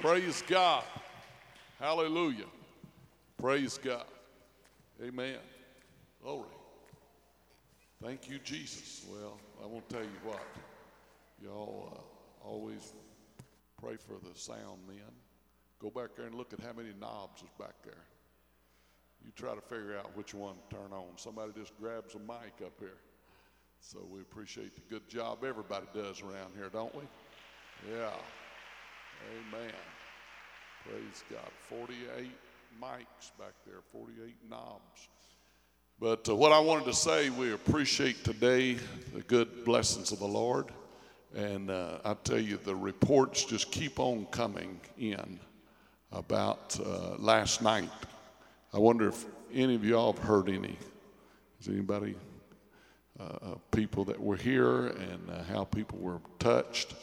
Praise God. Hallelujah. Praise God. Amen. Glory. Thank you, Jesus. Well, I won't tell you what. Y'all uh, always pray for the sound men. Go back there and look at how many knobs is back there. You try to figure out which one to turn on. Somebody just grabs a mic up here. So we appreciate the good job everybody does around here, don't we? Yeah. Amen. Praise God. 48 mics back there, 48 knobs. But uh, what I wanted to say, we appreciate today the good blessings of the Lord. And uh, I tell you, the reports just keep on coming in about uh, last night. I wonder if any of y'all have heard any. Is anybody, uh, uh, people that were here and uh, how people were touched?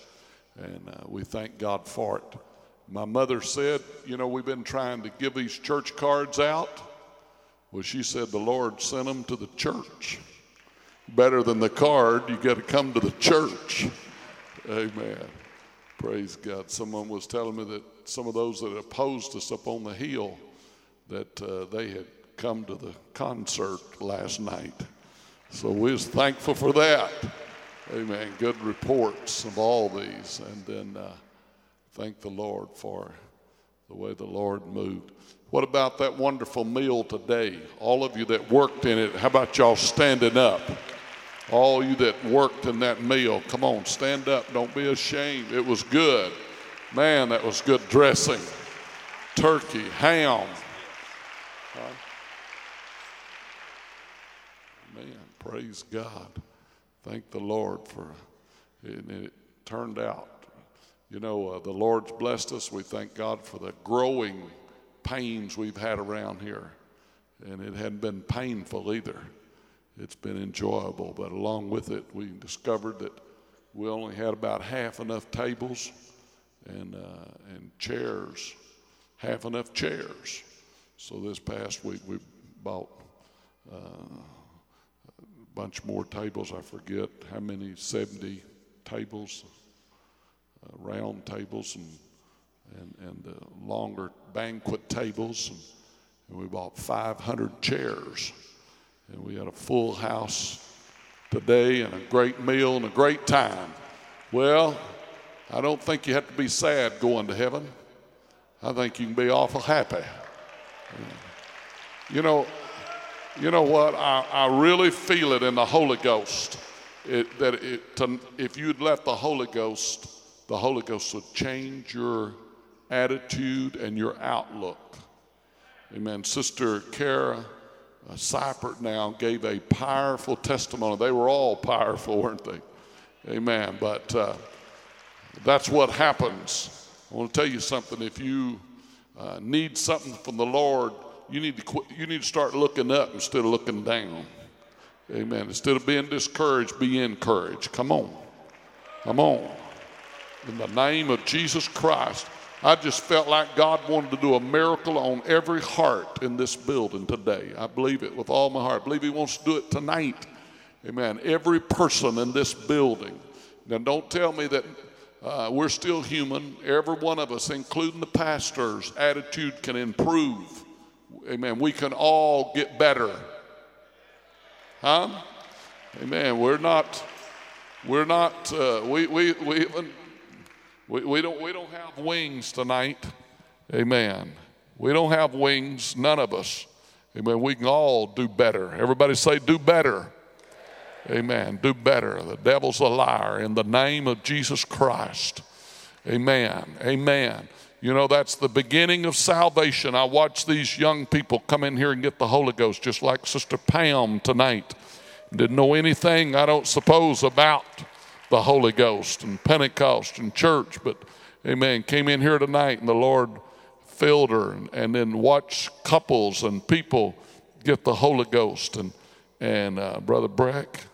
And uh, we thank God for it. My mother said, You know, we've been trying to give these church cards out. Well, she said the Lord sent them to the church. Better than the card, you got to come to the church. Amen. Praise God. Someone was telling me that some of those that opposed us up on the hill, that uh, they had come to the concert last night. So we was thankful for that. Amen. Good reports of all these. And then uh, thank the Lord for the way the Lord moved. What about that wonderful meal today? All of you that worked in it, how about y'all standing up? All you that worked in that meal, come on, stand up. Don't be ashamed. It was good. Man, that was good dressing. Turkey, ham. Huh? Man, praise God. Thank the Lord for it. it turned out. You know, uh, the Lord's blessed us. We thank God for the growing pains we've had around here. And it hadn't been painful either. It's been enjoyable. But along with it, we discovered that we only had about half enough tables and, uh, and chairs, half enough chairs. So this past week we bought uh, bunch more tables. I forget how many, 70 tables, uh, round tables, and, and, and longer banquet tables. And, and we bought 500 chairs. And we had a full house today and a great meal and a great time. Well, I don't think you have to be sad going to heaven. I think you can be awful happy. You know, you know what? I, I really feel it in the Holy Ghost. It, that it, to, if you'd let the Holy Ghost, the Holy Ghost would change your attitude and your outlook. Amen. Sister Kara uh, now gave a powerful testimony. They were all powerful, weren't they? Amen. But uh, that's what happens. I want to tell you something. If you uh, need something from the Lord, you need to quit, you need to start looking up instead of looking down. Amen. Instead of being discouraged, be encouraged. Come on. Come on. In the name of Jesus Christ. I just felt like God wanted to do a miracle on every heart in this building today. I believe it with all my heart. I believe He wants to do it tonight. Amen. Every person in this building. Now, don't tell me that uh, we're still human. Every one of us, including the pastor's attitude can improve. Amen. We can all get better. Huh? Amen. We're not, we're not, uh, we, we, we, we, we, don't, we don't have wings tonight. Amen. We don't have wings, none of us. Amen. We can all do better. Everybody say, do better. Amen. Do better. The devil's a liar in the name of Jesus Christ. Amen. Amen. You know, that's the beginning of salvation. I watch these young people come in here and get the Holy Ghost, just like Sister Pam tonight. Didn't know anything, I don't suppose, about the Holy Ghost and Pentecost and church, but amen, came in here tonight and the Lord filled her and, and then watched couples and people get the Holy Ghost. And, and uh, Brother Breck,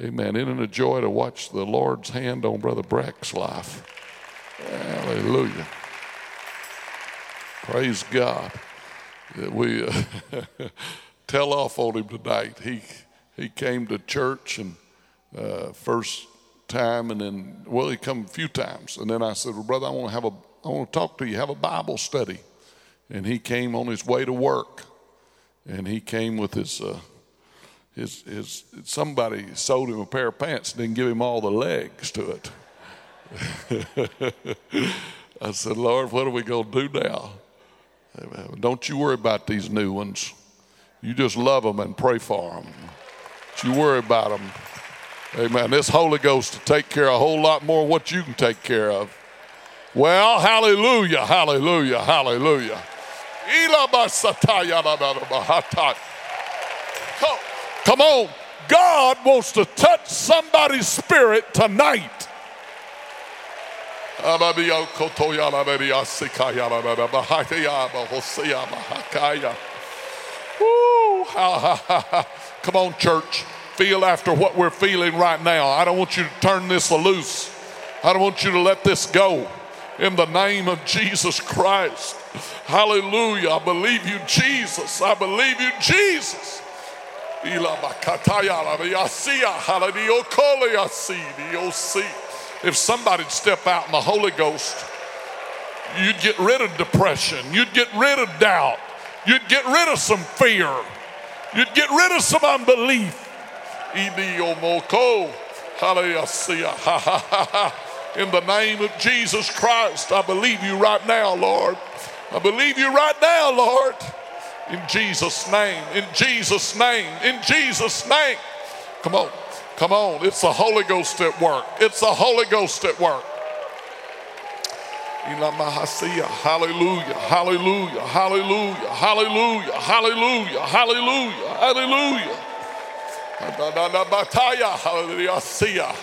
amen, isn't it a joy to watch the Lord's hand on Brother Breck's life? Hallelujah. Praise God. That we uh, tell off on him tonight. He, he came to church and uh, first time, and then, well, he come a few times. And then I said, well, brother, I want to have a I want to talk to you. Have a Bible study. And he came on his way to work. And he came with his, uh, his, his, somebody sold him a pair of pants and didn't give him all the legs to it. I said, Lord, what are we going to do now? Don't you worry about these new ones. You just love them and pray for them. Don't you worry about them. Amen. This Holy Ghost to take care of a whole lot more what you can take care of. Well, hallelujah, hallelujah, hallelujah. Come on. God wants to touch somebody's spirit tonight. Come on, church. Feel after what we're feeling right now. I don't want you to turn this loose. I don't want you to let this go. In the name of Jesus Christ. Hallelujah. I believe you, Jesus. I believe you, Jesus. If somebody'd step out in the Holy Ghost, you'd get rid of depression. You'd get rid of doubt. You'd get rid of some fear. You'd get rid of some unbelief. In the name of Jesus Christ, I believe you right now, Lord. I believe you right now, Lord. In Jesus' name, in Jesus' name, in Jesus' name. Come on, come on. It's the Holy Ghost at work. It's the Holy Ghost at work. Hallelujah, hallelujah, hallelujah, hallelujah, hallelujah, hallelujah, hallelujah.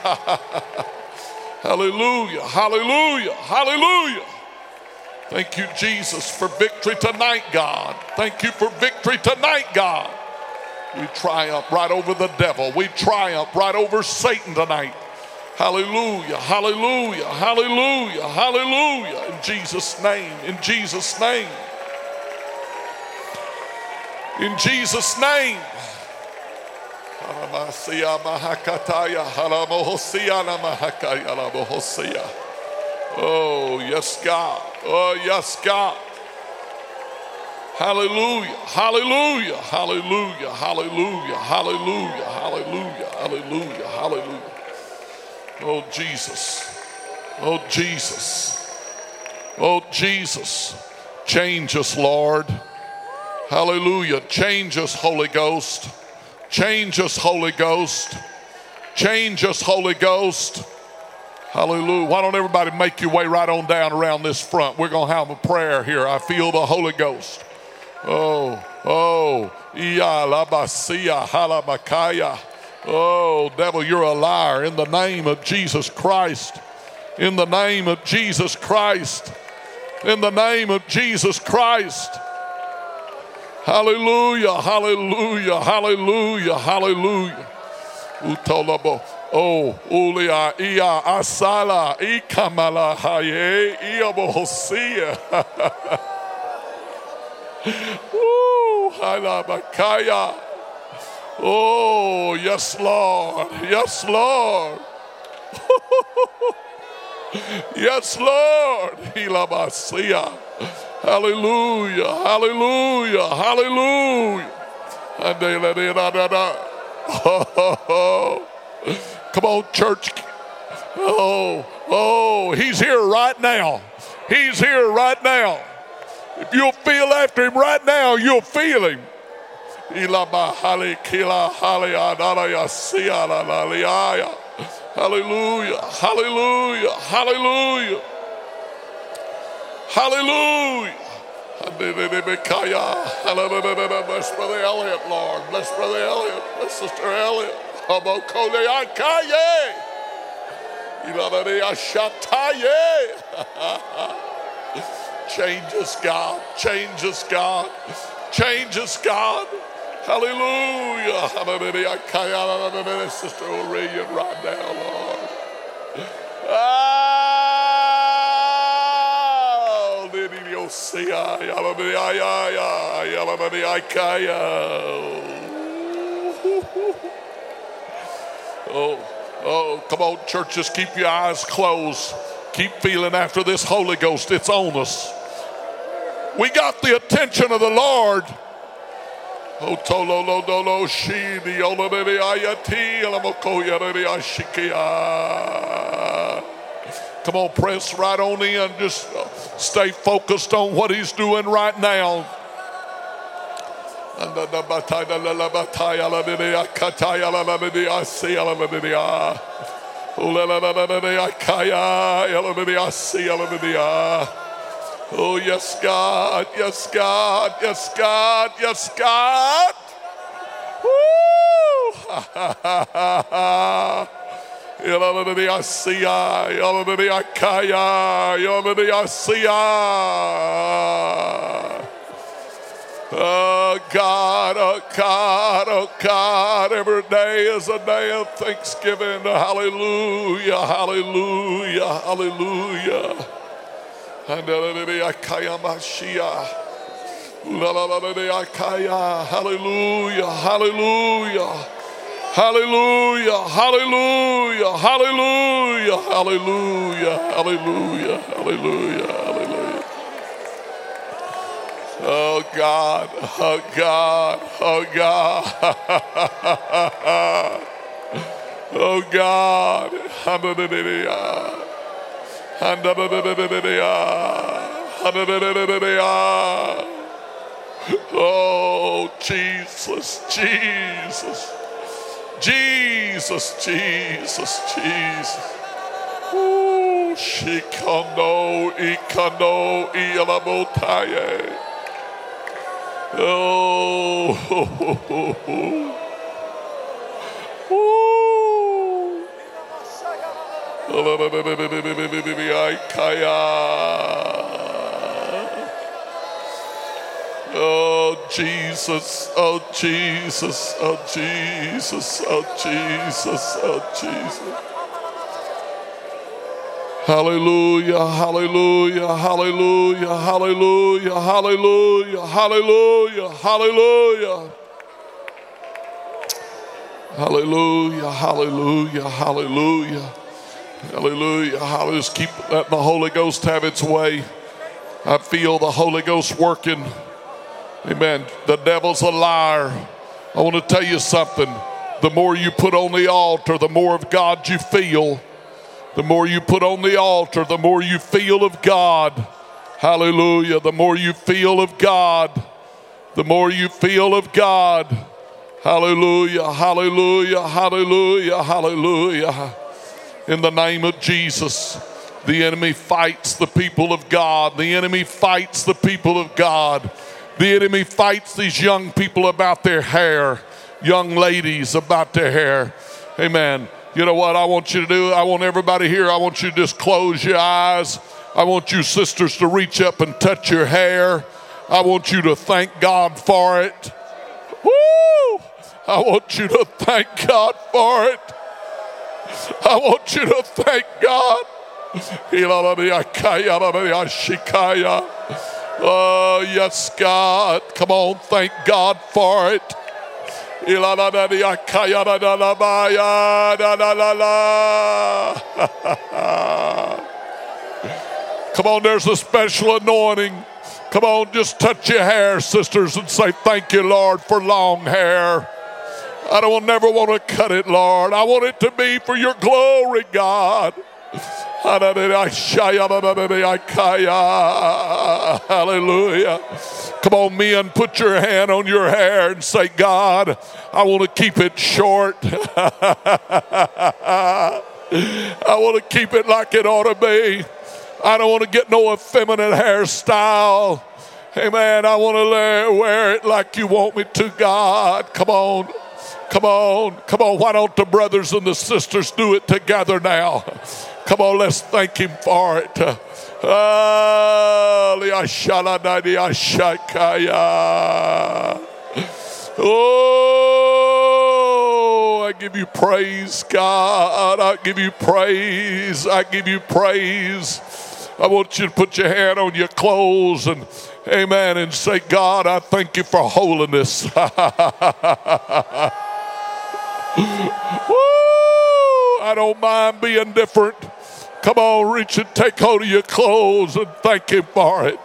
Hallelujah, hallelujah, hallelujah. Thank you, Jesus, for victory tonight, God. Thank you for victory tonight, God. We triumph right over the devil. We triumph right over Satan tonight. Hallelujah, hallelujah, hallelujah, hallelujah. In Jesus' name, in Jesus' name. In Jesus' name. Oh, yes, God. Oh, yes, God. Hallelujah, hallelujah, hallelujah, hallelujah, hallelujah, hallelujah, hallelujah, hallelujah. Oh, Jesus. Oh, Jesus. Oh, Jesus. Change us, Lord. Hallelujah. Change us, Holy Ghost. Change us, Holy Ghost. Change us, Holy Ghost. Hallelujah. Why don't everybody make your way right on down around this front? We're going to have a prayer here. I feel the Holy Ghost. Oh, oh, Iya Labasia Halamakaya. Oh, devil, you're a liar. In the name of Jesus Christ. In the name of Jesus Christ. In the name of Jesus Christ. Hallelujah, hallelujah, hallelujah, hallelujah. Utolabo. Oh, ulia ia asala ikamala haye iabohosia. Ooh, halabakaya. Oh, yes, Lord. Yes, Lord. yes, Lord. Hilabasia. Hallelujah. Hallelujah. Hallelujah. Come on, church. Oh, oh, he's here right now. He's here right now. If you'll feel after him right now, you'll feel him. Hallelujah, hallelujah, hallelujah, hallelujah. Bless Brother Elliot, Lord. Bless Brother Elliot. Bless Sister Elliot. Change us, God. Change us, God. Change us, God. Hallelujah. Sister Aurelian right now, Lord. Oh, oh, come on, church, just keep your eyes closed. keep feeling after this Holy Ghost. It's on us. We got the attention of the Lord. Come on, press right on in. Just uh, stay focused on what he's doing right now. Oh, yes, God, yes, God, yes, God, yes, God. Woo! Oh God, oh God, oh God, every day is a day of thanksgiving. Hallelujah, hallelujah, hallelujah. Hallelujah, hallelujah, hallelujah. Hallelujah, hallelujah, hallelujah, hallelujah, hallelujah, hallelujah. Oh God, oh God, oh God. oh God. Hallelujah. Hallelujah. Oh Jesus, Jesus. Jesus, Jesus, Jesus. Ooh, shikano, ikano, ialabotaye. Oh, Ooh. Oh, Jesus, oh, Jesus, oh, Jesus, oh, Jesus, oh, Jesus. Hallelujah, hallelujah, hallelujah, hallelujah, hallelujah, hallelujah, hallelujah. Hallelujah, hallelujah, hallelujah. Hallelujah. Hallelujah. Just keep letting the Holy Ghost have its way. I feel the Holy Ghost working. Amen. The devil's a liar. I want to tell you something. The more you put on the altar, the more of God you feel. The more you put on the altar, the more you feel of God. Hallelujah. The more you feel of God, the more you feel of God. Hallelujah. Hallelujah. Hallelujah. Hallelujah. In the name of Jesus. The enemy fights the people of God. The enemy fights the people of God. The enemy fights these young people about their hair, young ladies about their hair. Amen. You know what I want you to do? I want everybody here, I want you to just close your eyes. I want you sisters to reach up and touch your hair. I want you to thank God for it. Woo! I want you to thank God for it. I want you to thank God. Oh, yes, God. Come on, thank God for it. Come on, there's a special anointing. Come on, just touch your hair, sisters, and say, Thank you, Lord, for long hair. I don't never want to cut it, Lord. I want it to be for your glory, God. Hallelujah. Come on, men, put your hand on your hair and say, God, I want to keep it short. I want to keep it like it ought to be. I don't want to get no effeminate hairstyle. Hey, man, I want to wear it like you want me to, God. Come on. Come on, come on. Why don't the brothers and the sisters do it together now? Come on, let's thank Him for it. Ah, oh, I give you praise, God. I give you praise. I give you praise. I want you to put your hand on your clothes and amen and say, God, I thank you for holiness. Woo! I don't mind being different. Come on, reach and take hold of your clothes and thank Him for it.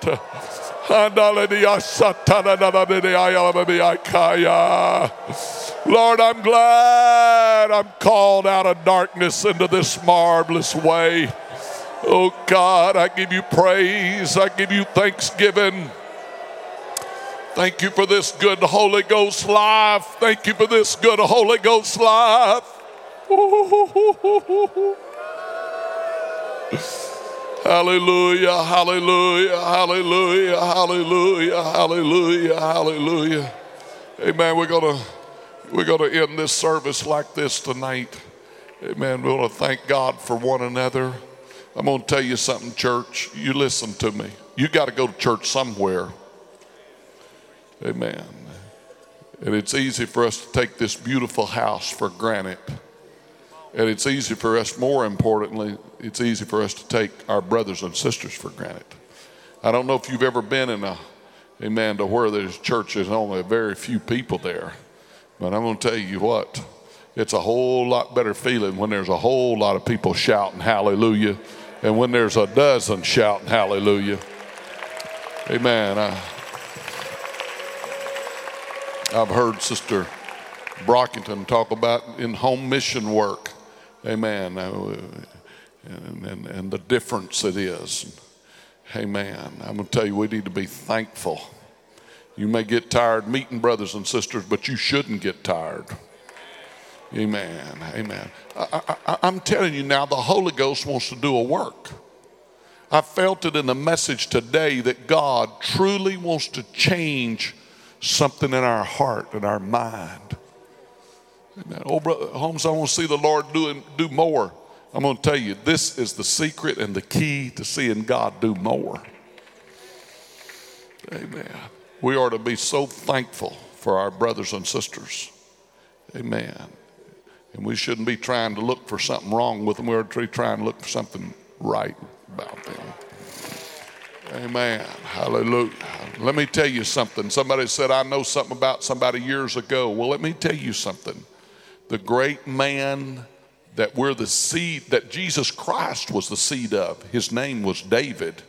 Lord, I'm glad I'm called out of darkness into this marvelous way. Oh God, I give you praise. I give you thanksgiving. Thank you for this good Holy Ghost life. Thank you for this good Holy Ghost life. Hallelujah, hallelujah, hallelujah, hallelujah, hallelujah, hallelujah. Amen. We're gonna we're gonna end this service like this tonight. Amen. We're gonna thank God for one another. I'm gonna tell you something, church. You listen to me. You got to go to church somewhere. Amen. And it's easy for us to take this beautiful house for granted. And it's easy for us, more importantly, it's easy for us to take our brothers and sisters for granted. I don't know if you've ever been in a, amen, to where there's church, there's only a very few people there. But I'm going to tell you what, it's a whole lot better feeling when there's a whole lot of people shouting hallelujah and when there's a dozen shouting hallelujah. Amen. I, I've heard Sister Brockington talk about in home mission work. Amen. Uh, and, and, and the difference it is. Amen. I'm going to tell you, we need to be thankful. You may get tired meeting brothers and sisters, but you shouldn't get tired. Amen. Amen. I, am telling you now, the Holy Ghost wants to do a work. I felt it in the message today that God truly wants to change something in our heart and our mind. Amen. Oh, brother Holmes, I want to see the Lord doing do more. I'm going to tell you, this is the secret and the key to seeing God do more. Amen. We are to be so thankful for our brothers and sisters. Amen. And we shouldn't be trying to look for something wrong with them. We're trying to look for something right about them. Amen. Hallelujah. Let me tell you something. Somebody said, I know something about somebody years ago. Well, let me tell you something. The great man that we're the seed, that Jesus Christ was the seed of, his name was David.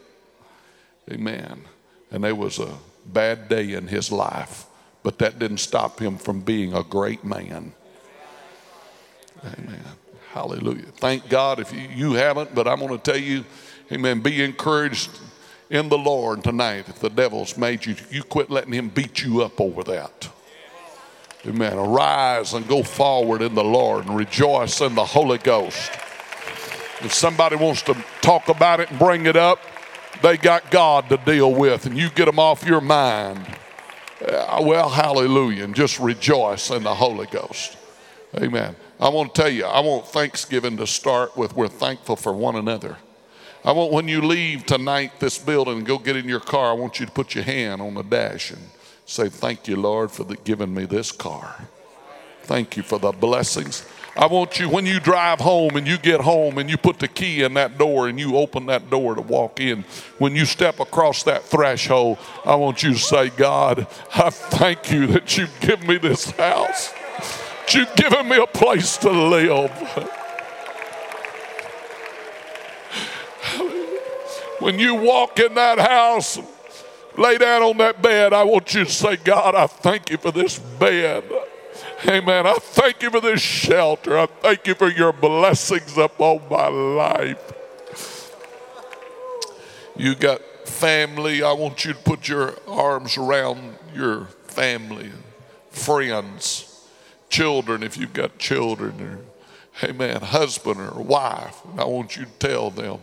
Amen. And there was a bad day in his life, but that didn't stop him from being a great man. Amen. Hallelujah. Thank God if you, you haven't, but I'm going to tell you, amen, be encouraged in the Lord tonight. If the devil's made you, you quit letting him beat you up over that. Amen. Arise and go forward in the Lord and rejoice in the Holy Ghost. If somebody wants to talk about it and bring it up, they got God to deal with, and you get them off your mind. Uh, well, hallelujah, and just rejoice in the Holy Ghost. Amen. I want to tell you, I want Thanksgiving to start with we're thankful for one another. I want when you leave tonight this building and go get in your car, I want you to put your hand on the dash and say, Thank you, Lord, for the, giving me this car. Thank you for the blessings. I want you, when you drive home and you get home and you put the key in that door and you open that door to walk in, when you step across that threshold, I want you to say, God, I thank you that you've given me this house. That you've given me a place to live. When you walk in that house, lay down on that bed, I want you to say, God, I thank you for this bed. Amen. I thank you for this shelter. I thank you for your blessings upon my life. You got family. I want you to put your arms around your family, friends, children, if you've got children, or, amen, husband or wife. I want you to tell them,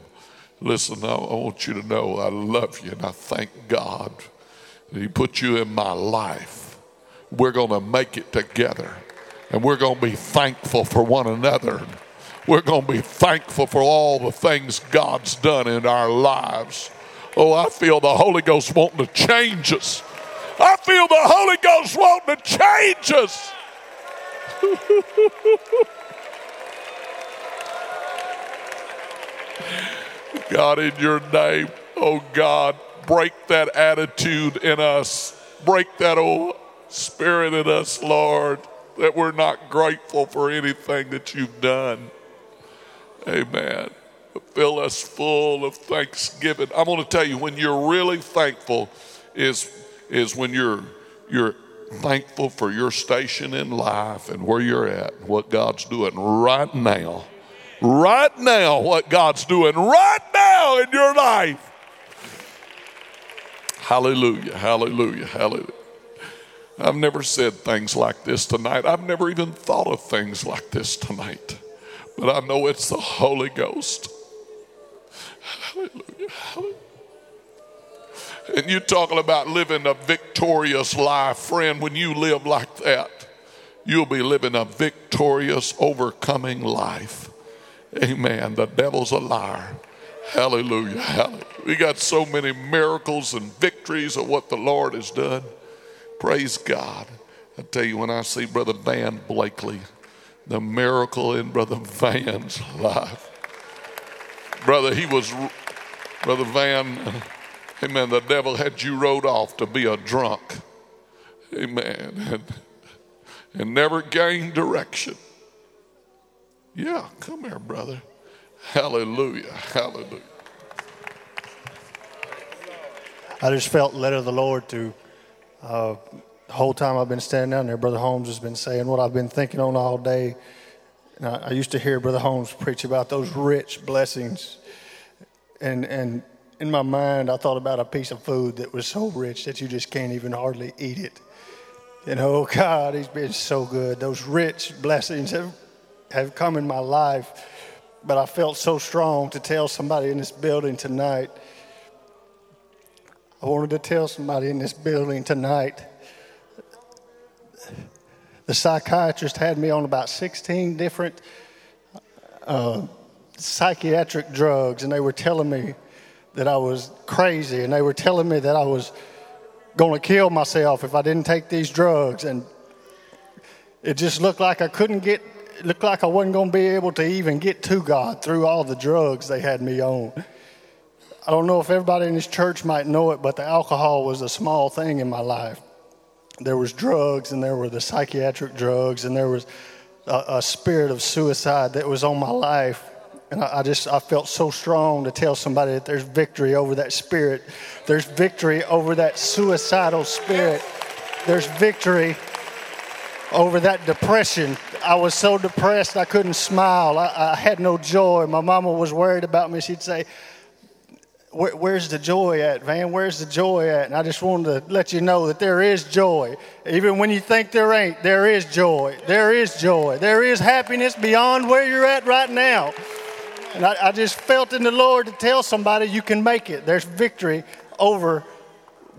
Listen, I, want you to know I love you and I thank God that He put you in my life. We're going to make it together and we're going to be thankful for one another. We're going to be thankful for all the things God's done in our lives. Oh, I feel the Holy Ghost wanting to change us. I feel the Holy Ghost wanting to change us. God, in your name, oh God, break that attitude in us. Break that old spirit in us, Lord, that we're not grateful for anything that you've done. Amen. fill us full of thanksgiving. I'm going to tell you when you're really thankful is is when you're you're thankful for your station in life and where you're at, and what God's doing right now. Right now, what God's doing right now in your life. Hallelujah, hallelujah, hallelujah. I've never said things like this tonight. I've never even thought of things like this tonight. But I know it's the Holy Ghost. Hallelujah, hallelujah. And you're talking about living a victorious life. Friend, when you live like that, you'll be living a victorious, overcoming life. Amen. The devil's a liar. Hallelujah. Hallelujah. We got so many miracles and victories of what the Lord has done. Praise God. I tell you, when I see Brother Van Blakely, the miracle in Brother Van's life. Brother, he was, Brother Van, Amen. The devil had you rode off to be a drunk. Amen. And, and never gained direction. Yeah, come here, brother. Hallelujah. Hallelujah. I just felt led of the Lord to. Uh, the whole time I've been standing down there, Brother Holmes has been saying what I've been thinking on all day. And I, I used to hear Brother Holmes preach about those rich blessings, and and in my mind, I thought about a piece of food that was so rich that you just can't even hardly eat it. And oh God, He's been so good. Those rich blessings have, have come in my life. But I felt so strong to tell somebody in this building tonight. I wanted to tell somebody in this building tonight. The psychiatrist had me on about 16 different uh, psychiatric drugs, and they were telling me that I was crazy, and they were telling me that I was going to kill myself if I didn't take these drugs. And it just looked like I couldn't get, it looked like I wasn't going to be able to even get to God through all the drugs they had me on. I don't know if everybody in this church might know it, but the alcohol was a small thing in my life. There was drugs, and there were the psychiatric drugs, and there was a, a spirit of suicide that was on my life and I, I, just I felt so strong to tell somebody that there's victory over that spirit. There's victory over that suicidal spirit. There's victory over that depression. I was so depressed I couldn't smile. I, I had no joy. My mama was worried about me. She'd say, Where, Where's the joy at, Van? Where's the joy at? And I just wanted to let you know that there is joy. Even when you think there ain't, there is joy. There is joy. There is happiness beyond where you're at right now. And I, I just felt in the Lord to tell somebody you can make it. There's victory over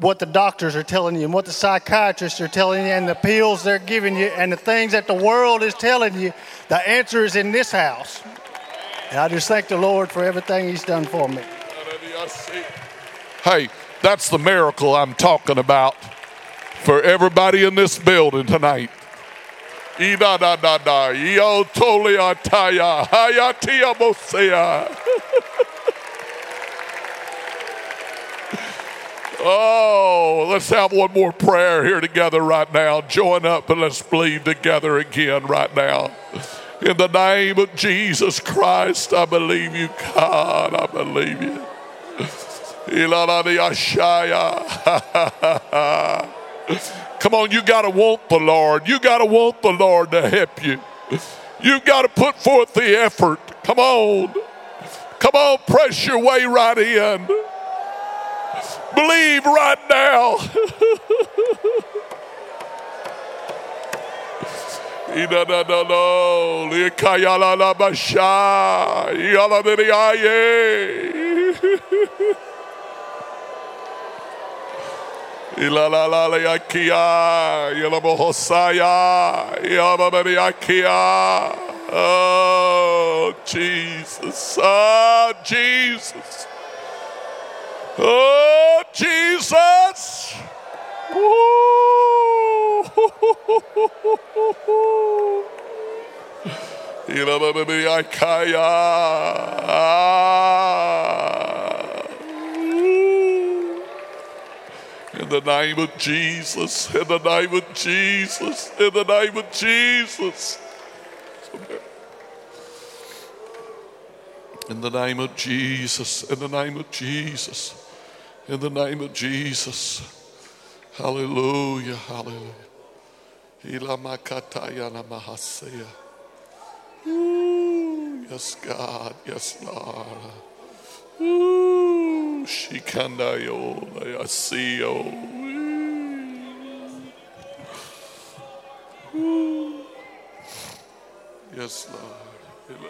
what the doctors are telling you and what the psychiatrists are telling you and the pills they're giving you and the things that the world is telling you. The answer is in this house. And I just thank the Lord for everything He's done for me. Hey, that's the miracle I'm talking about for everybody in this building tonight. Oh, let's have one more prayer here together right now. Join up and let's believe together again right now. In the name of Jesus Christ, I believe you, God. I believe you. Come on, you got to want the Lord. You got to want the Lord to help you. You've got to put forth the effort. Come on. Come on, press your way right in. Believe right now. Oh, Jesus. Oh, Jesus. Oh, Jesus. In the name of Jesus, in the name of Jesus, in the name of Jesus. In the name of Jesus. In the name of Jesus. In the name of Jesus. Hallelujah. Hallelujah. Ooh, Yes, God. Yes, Lord. Ooh, Shikandayo. You. Ooh. Yes, Lord.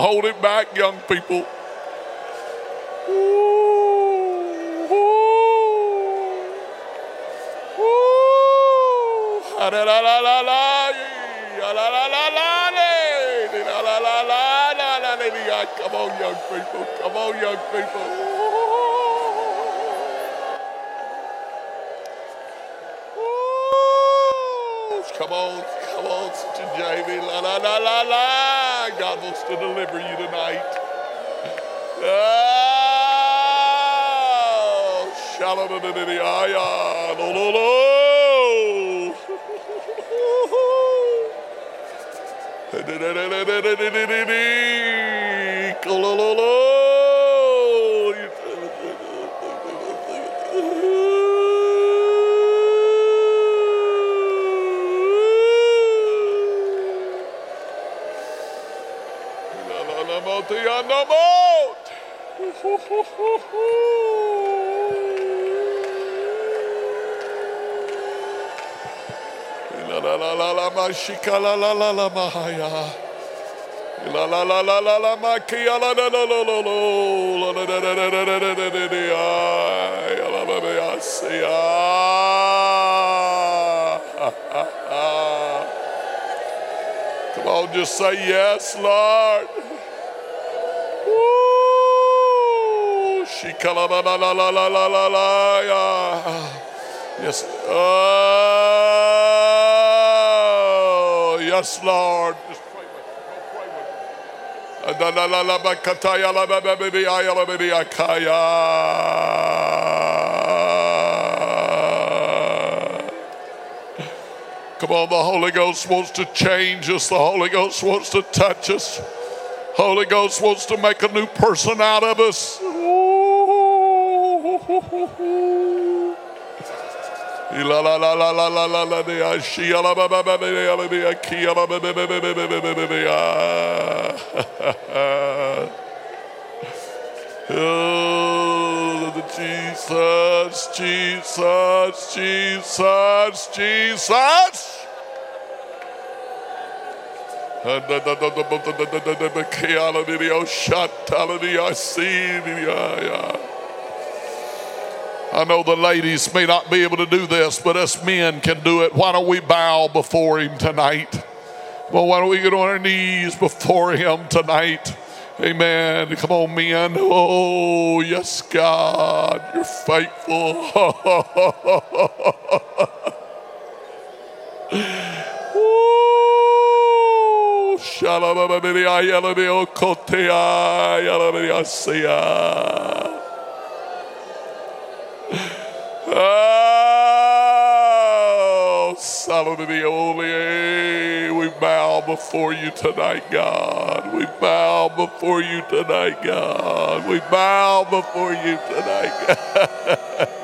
Hold it back, young people. Ooh, ooh, ooh. Come on, young people. Come on, young people. Come on, God wants to, Jamie. La, la, la, la, la. God wants to deliver you tonight. Oh, shalom, lo, lo, lo. Lo, lo, lo, lo. La la. La la la ma shika la la la la ma ya. La la la la la la ma ki ya la la la la la la la la la la la la la la la la la la. Come on, just say yes, Lord. Ba ba ya kaya. Come on, the Holy Ghost wants to change us. The Holy Ghost wants to touch us. Holy Ghost wants to make a new person out of us. La la la la la la la la la she la ba ba ba ba la la ki la ba ba ba ba ba ba ba ba ba Oh, Jesus, Jesus, Jesus, Jesus. I know the ladies may not be able to do this, but us men can do it. Why don't we bow before Him tonight? Well, why don't we get on our knees before Him tonight? Amen. Come on, men. Oh, yes, God, you're faithful. Woo! Oh, Solomon the Holy, we bow before you tonight, God. We bow before you tonight, God. We bow before you tonight, God.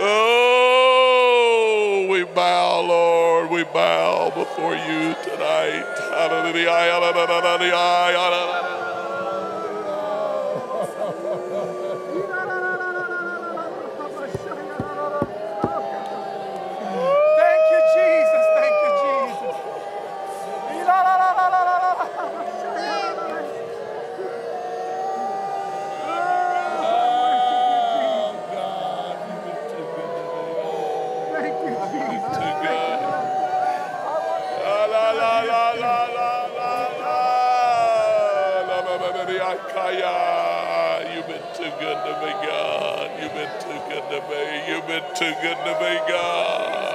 Oh, we bow, Lord. We bow before you tonight. Hallelujah. Been too good to me. You've been too good to me, God.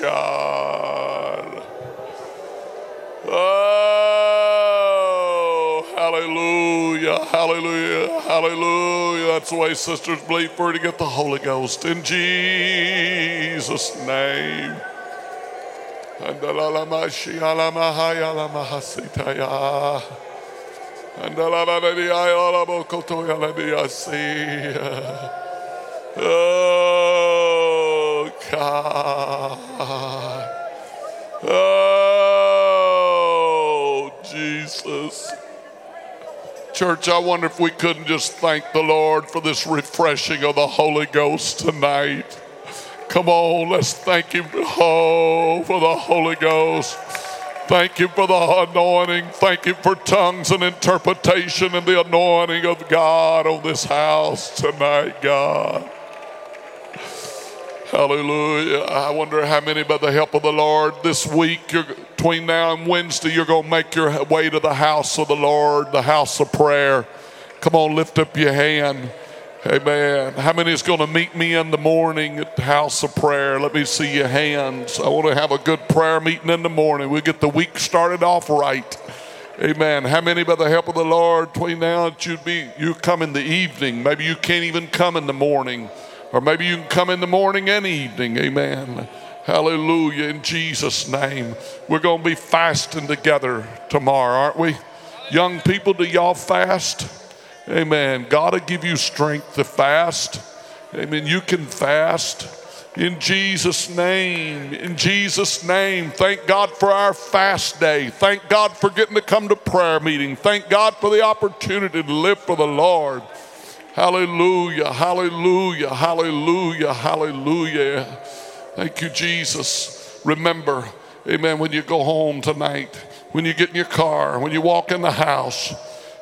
God. Oh, hallelujah, hallelujah, hallelujah. That's the way sisters believe for to get the Holy Ghost in Jesus' name. Andalalamashiyalamahayalamahasitaya. Oh, God. Oh, Jesus. Church, I wonder if we couldn't just thank the Lord for this refreshing of the Holy Ghost tonight. Come on, let's thank Him oh, for the Holy Ghost. Thank Him for the anointing. Thank Him for tongues and interpretation and the anointing of God on this house tonight, God. Hallelujah. I wonder how many, by the help of the Lord, this week, between now and Wednesday, you're going to make your way to the house of the Lord, the house of prayer. Come on, lift up your hand. Amen. How many is going to meet me in the morning at the house of prayer? Let me see your hands. I want to have a good prayer meeting in the morning. We'll get the week started off right. Amen. How many, by the help of the Lord, between now and you'd be you come in the evening. Maybe you can't even come in the morning, or maybe you can come in the morning and evening. Amen. Hallelujah. In Jesus' name, we're going to be fasting together tomorrow, aren't we? Young people, do y'all fast? Amen. God will give you strength to fast. Amen. You can fast in Jesus' name. In Jesus' name. Thank God for our fast day. Thank God for getting to come to prayer meeting. Thank God for the opportunity to live for the Lord. Hallelujah. Hallelujah. Hallelujah. Hallelujah. Thank you, Jesus. Remember, amen, when you go home tonight, when you get in your car, when you walk in the house,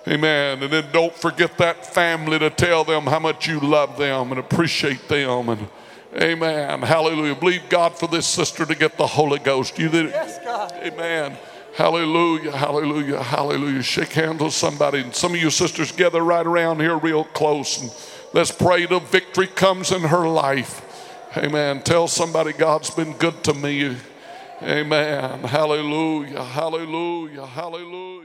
Amen. And then don't forget that family to tell them how much you love them and appreciate them. And amen. Hallelujah. Believe God for this sister to get the Holy Ghost. You did it. Yes, God. Amen. Hallelujah. Hallelujah. Hallelujah. Shake hands with somebody. And some of you sisters gather right around here real close. And let's pray till victory comes in her life. Amen. Tell somebody God's been good to me. Amen. Hallelujah. Hallelujah. Hallelujah.